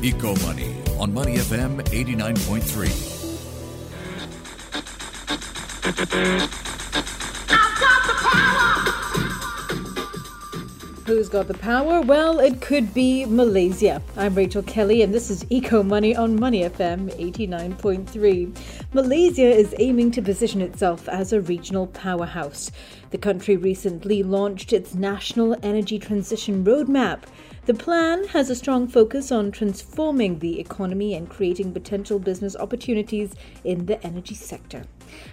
Eco Money on Money FM 89.3. Who's got the power? Well, it could be Malaysia. I'm Rachel Kelly, and this is Eco Money on Money FM 89.3. Malaysia is aiming to position itself as a regional powerhouse. The country recently launched its National Energy Transition Roadmap. The plan has a strong focus on transforming the economy and creating potential business opportunities in the energy sector.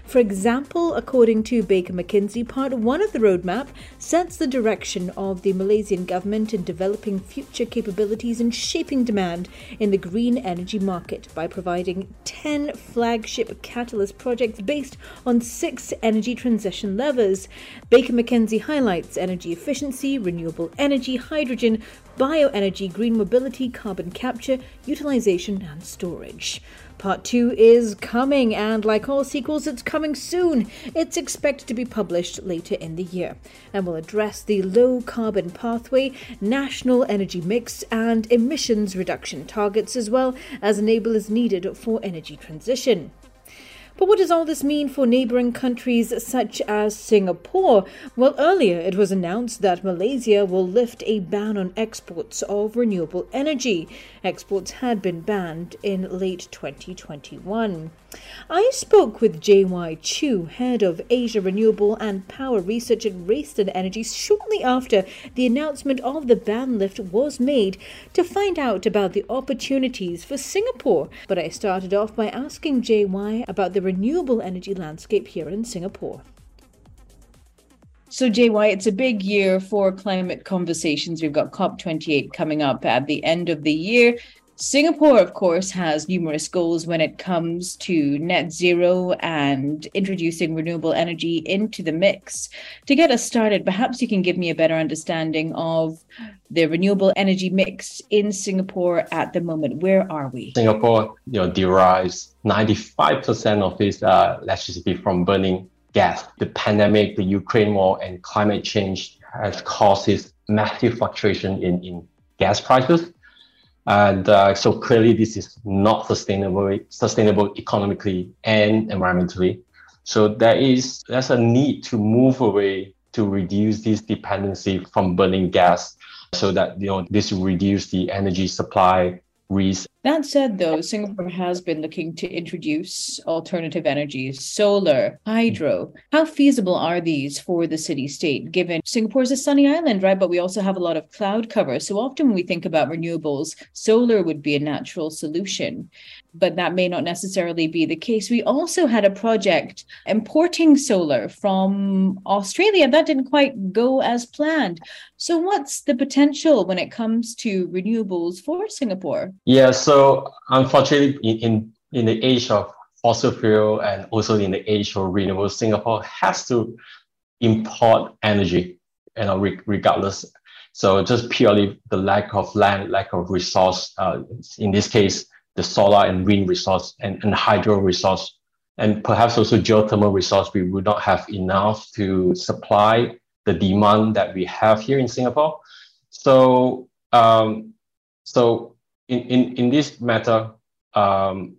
For example, according to Baker McKenzie, part one of the roadmap sets the direction of the Malaysian government in developing future capabilities and shaping demand in the green energy market by providing 10 flagship catalyst projects based on six energy transition levers. Baker McKenzie highlights energy efficiency, renewable energy, hydrogen, bioenergy, green mobility, carbon capture, utilization, and storage. Part 2 is coming, and like all sequels, it's coming soon. It's expected to be published later in the year and will address the low carbon pathway, national energy mix, and emissions reduction targets, as well as enablers needed for energy transition. But what does all this mean for neighboring countries such as Singapore? Well, earlier it was announced that Malaysia will lift a ban on exports of renewable energy. Exports had been banned in late 2021. I spoke with JY Chew, head of Asia Renewable and Power Research at Rystad Energy, shortly after the announcement of the ban lift was made to find out about the opportunities for Singapore. But I started off by asking JY about the renewable energy landscape here in Singapore. So, JY, it's a big year for climate conversations. We've got COP28 coming up at the end of the year. Singapore, of course, has numerous goals when it comes to net zero and introducing renewable energy into the mix. To get us started, perhaps you can give me a better understanding of the renewable energy mix in Singapore at the moment. Where are we? Singapore, you know, derives 95% of its uh, electricity from burning gas. The pandemic, the Ukraine war, and climate change has caused this massive fluctuation in, in gas prices. And uh, so clearly, this is not sustainable, sustainable economically and environmentally. So there is there's a need to move away to reduce this dependency from burning gas, so that you know this reduce the energy supply risk. That said, though, Singapore has been looking to introduce alternative energies, solar, hydro. How feasible are these for the city state, given Singapore is a sunny island, right? But we also have a lot of cloud cover. So often when we think about renewables, solar would be a natural solution but that may not necessarily be the case. We also had a project importing solar from Australia that didn't quite go as planned. So, what's the potential when it comes to renewables for Singapore? Yeah, so unfortunately, in, in, in the age of fossil fuel and also in the age of renewables, Singapore has to import energy, you know, regardless. So just purely the lack of land, lack of resource, uh, in this case, the solar and wind resource and, and hydro resource, and perhaps also geothermal resource, we would not have enough to supply the demand that we have here in Singapore. So, um, so in, in, in this matter, um,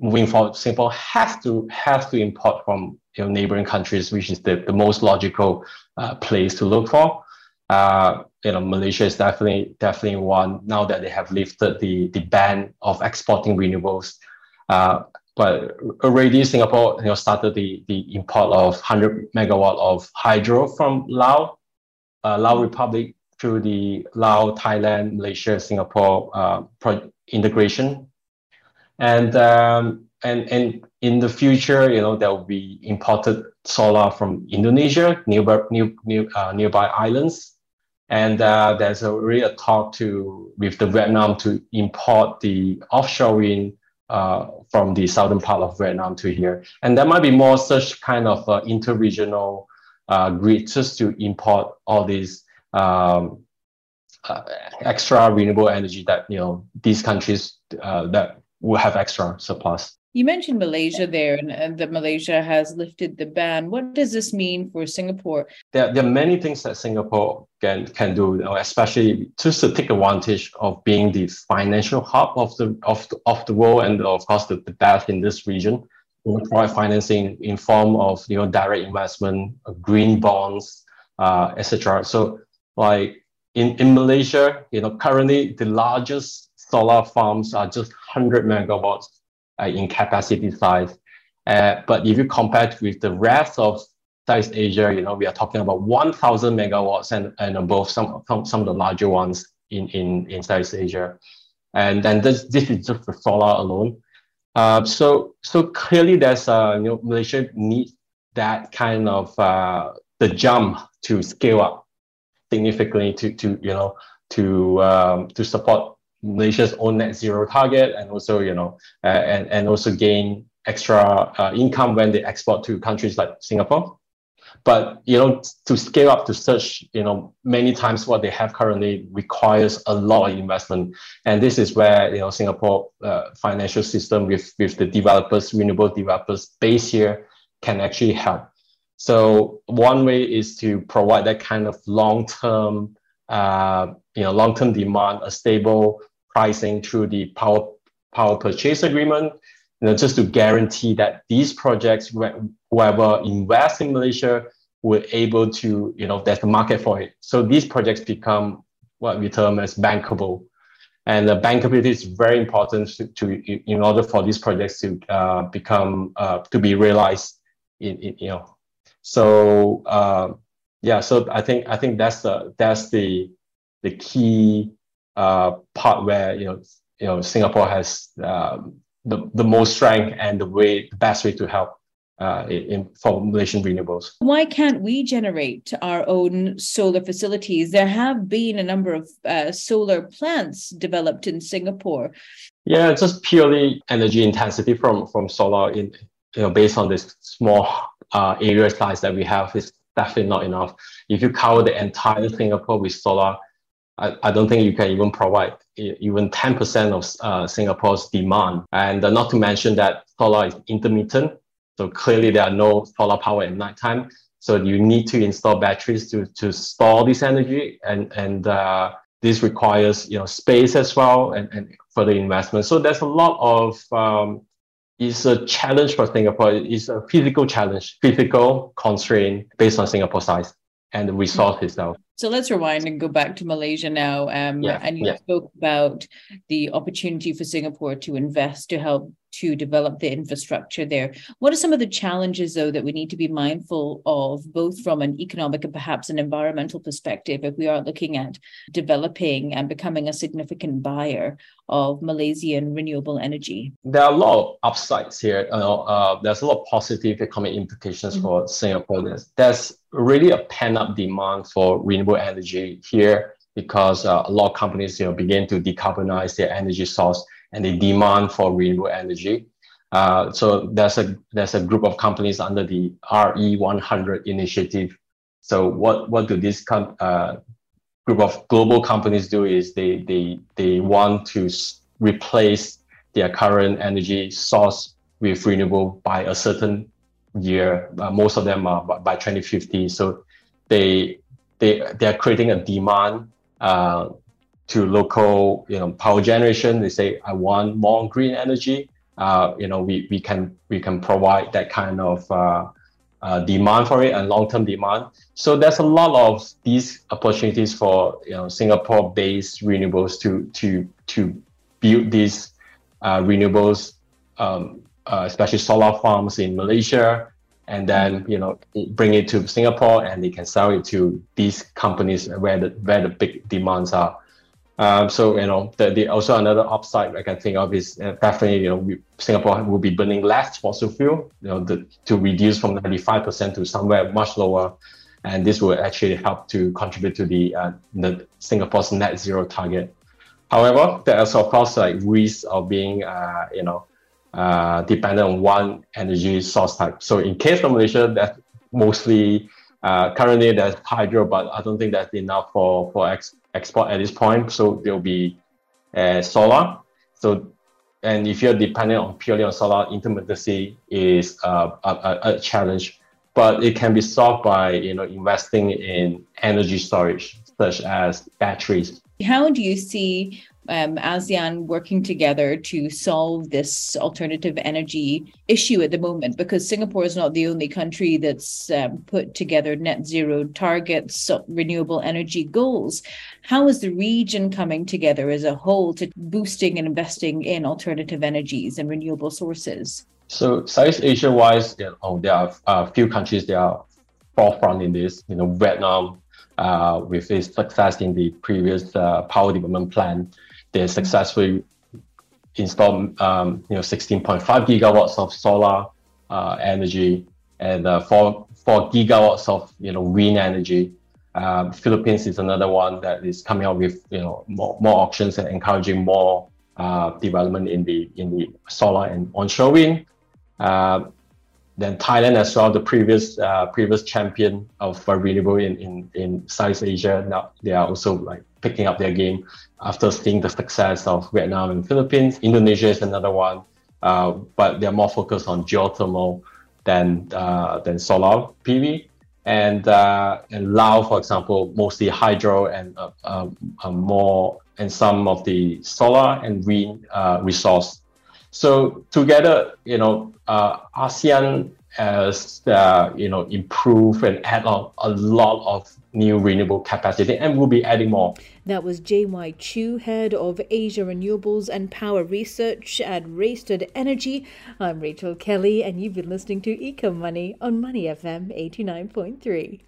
moving forward, Singapore has to has to import from you know, neighboring countries, which is the, the most logical uh, place to look for. Uh, you know, Malaysia is definitely definitely one now that they have lifted the the ban of exporting renewables. Uh, but already Singapore you know started the the import of 100 megawatt of hydro from Laos, uh, Lao Republic through the Lao, Thailand, Malaysia, Singapore uh, integration, and um, and and in the future, you know, there will be imported solar from Indonesia, nearby new, new, uh, nearby islands, and uh, there's already a talk to with the Vietnam to import the offshore wind uh, from the southern part of Vietnam to here. And there might be more such kind of uh, interregional uh, grids just to import all these um, uh, extra renewable energy that you know these countries uh, that will have extra surplus. You mentioned Malaysia there, and, and, that Malaysia has lifted the ban. What does this mean for Singapore? There, there are many things that Singapore can can do, especially just to take advantage of being the financial hub of the of the, of the world, and of course the, the best in this region. We provide financing in form of you know direct investment, green bonds, uh, etc. So like in, in Malaysia, you know currently the largest solar farms are just 100 megawatts uh, in capacity size. Uh, but if you compare it with the rest of Southeast Asia, you know, we are talking about 1,000 megawatts and, and above some, some, some of the larger ones in, in, in Southeast Asia. And then this, this is just for solar alone. Uh, so, so clearly there's, uh, you know, Malaysia needs that kind of, uh, the jump to scale up significantly to, to you know, to, um, to support Malaysia's own net zero target and also, you know, uh, and, and also gain extra uh, income when they export to countries like Singapore. But, you know, to scale up to such, you know, many times what they have currently requires a lot of investment. And this is where, you know, Singapore uh, financial system with, with the developers, renewable developers based here can actually help. So one way is to provide that kind of long-term, uh, you know, long-term demand, a stable pricing through the power power purchase agreement, you know, just to guarantee that these projects, whoever invests in Malaysia, were able to, you know, there's a market for it. So these projects become what we term as bankable. And the bankability is very important to, to in order for these projects to uh, become uh, to be realized. In, in, you know, so uh, yeah, so I think I think that's the that's the the key uh, part where you know you know Singapore has um, the, the most strength and the way the best way to help uh, in, for Malaysian renewables. Why can't we generate our own solar facilities? There have been a number of uh, solar plants developed in Singapore. Yeah, just purely energy intensity from from solar in you know based on this small uh, area size that we have is definitely not enough. If you cover the entire Singapore with solar, I, I don't think you can even provide even 10% of uh, Singapore's demand. And uh, not to mention that solar is intermittent. So clearly there are no solar power at nighttime. So you need to install batteries to, to store this energy and, and uh, this requires you know space as well and, and further investment. So there's a lot of um, it's a challenge for Singapore. It's a physical challenge, physical constraint based on Singapore size and the resource itself. So let's rewind and go back to Malaysia now. Um, yeah, and you yeah. spoke about the opportunity for Singapore to invest to help to develop the infrastructure there. What are some of the challenges, though, that we need to be mindful of, both from an economic and perhaps an environmental perspective, if we are looking at developing and becoming a significant buyer of Malaysian renewable energy? There are a lot of upsides here. Uh, uh, there's a lot of positive economic implications mm-hmm. for Singapore. There's, there's really a pent up demand for renewable energy here because uh, a lot of companies you know begin to decarbonize their energy source and the demand for renewable energy. Uh, so there's a there's a group of companies under the RE100 initiative. So what what do this com- uh, group of global companies do is they they they want to s- replace their current energy source with renewable by a certain year. Uh, most of them are by 2050. So they they they are creating a demand uh, to local you know power generation. They say i want more green energy. Uh, you know we, we can we can provide that kind of uh, uh, demand for it and long-term demand. So there's a lot of these opportunities for you know singapore based renewables to to to build these uh, renewables um, uh, especially solar farms in malaysia and then you know bring it to singapore and they can sell it to these companies where the where the big demands are um, so you know, the, the also another upside I can think of is uh, definitely you know we, Singapore will be burning less fossil fuel, you know, the, to reduce from 95% to somewhere much lower, and this will actually help to contribute to the uh, the Singapore's net zero target. However, there is of course like risks of being uh, you know uh, dependent on one energy source type. So in case of Malaysia, that mostly uh, currently there's hydro, but I don't think that's enough for for ex- export at this point. So there will be uh, solar. So and if you're dependent on purely on solar, intermittency is uh, a, a, challenge. But it can be solved by you know investing in energy storage, such as batteries. How do you see um, ASEAN working together to solve this alternative energy issue at the moment because Singapore is not the only country that's um, put together net zero targets, renewable energy goals. How is the region coming together as a whole to boosting and investing in alternative energies and renewable sources? So Southeast Asia wise, you know, there are a few countries that are forefront in this. You know, Vietnam, uh, with its success in the previous uh, power development plan, they successfully installed um, you know 16.5 gigawatts of solar uh, energy and uh, four four gigawatts of you know wind energy. Um, Philippines is another one that is coming out with you know more, more auctions and encouraging more uh, development in the in the solar and onshore wind. Uh, then Thailand as well, the previous uh, previous champion of renewable in, in, in Southeast Asia. Now they are also like picking up their game after seeing the success of Vietnam and Philippines. Indonesia is another one, uh, but they're more focused on geothermal than uh, than solar PV. And uh, and Laos, for example, mostly hydro and uh, um, uh, more and some of the solar and wind uh, resource. So together, you know, ASEAN has uh, you know improve and add on a lot of new renewable capacity and we'll be adding more. That was JY Chew, head of Asia Renewables and Power Research at Rystad Energy. I'm Rachel Kelly, and you've been listening to Eco Money on Money FM 89.3.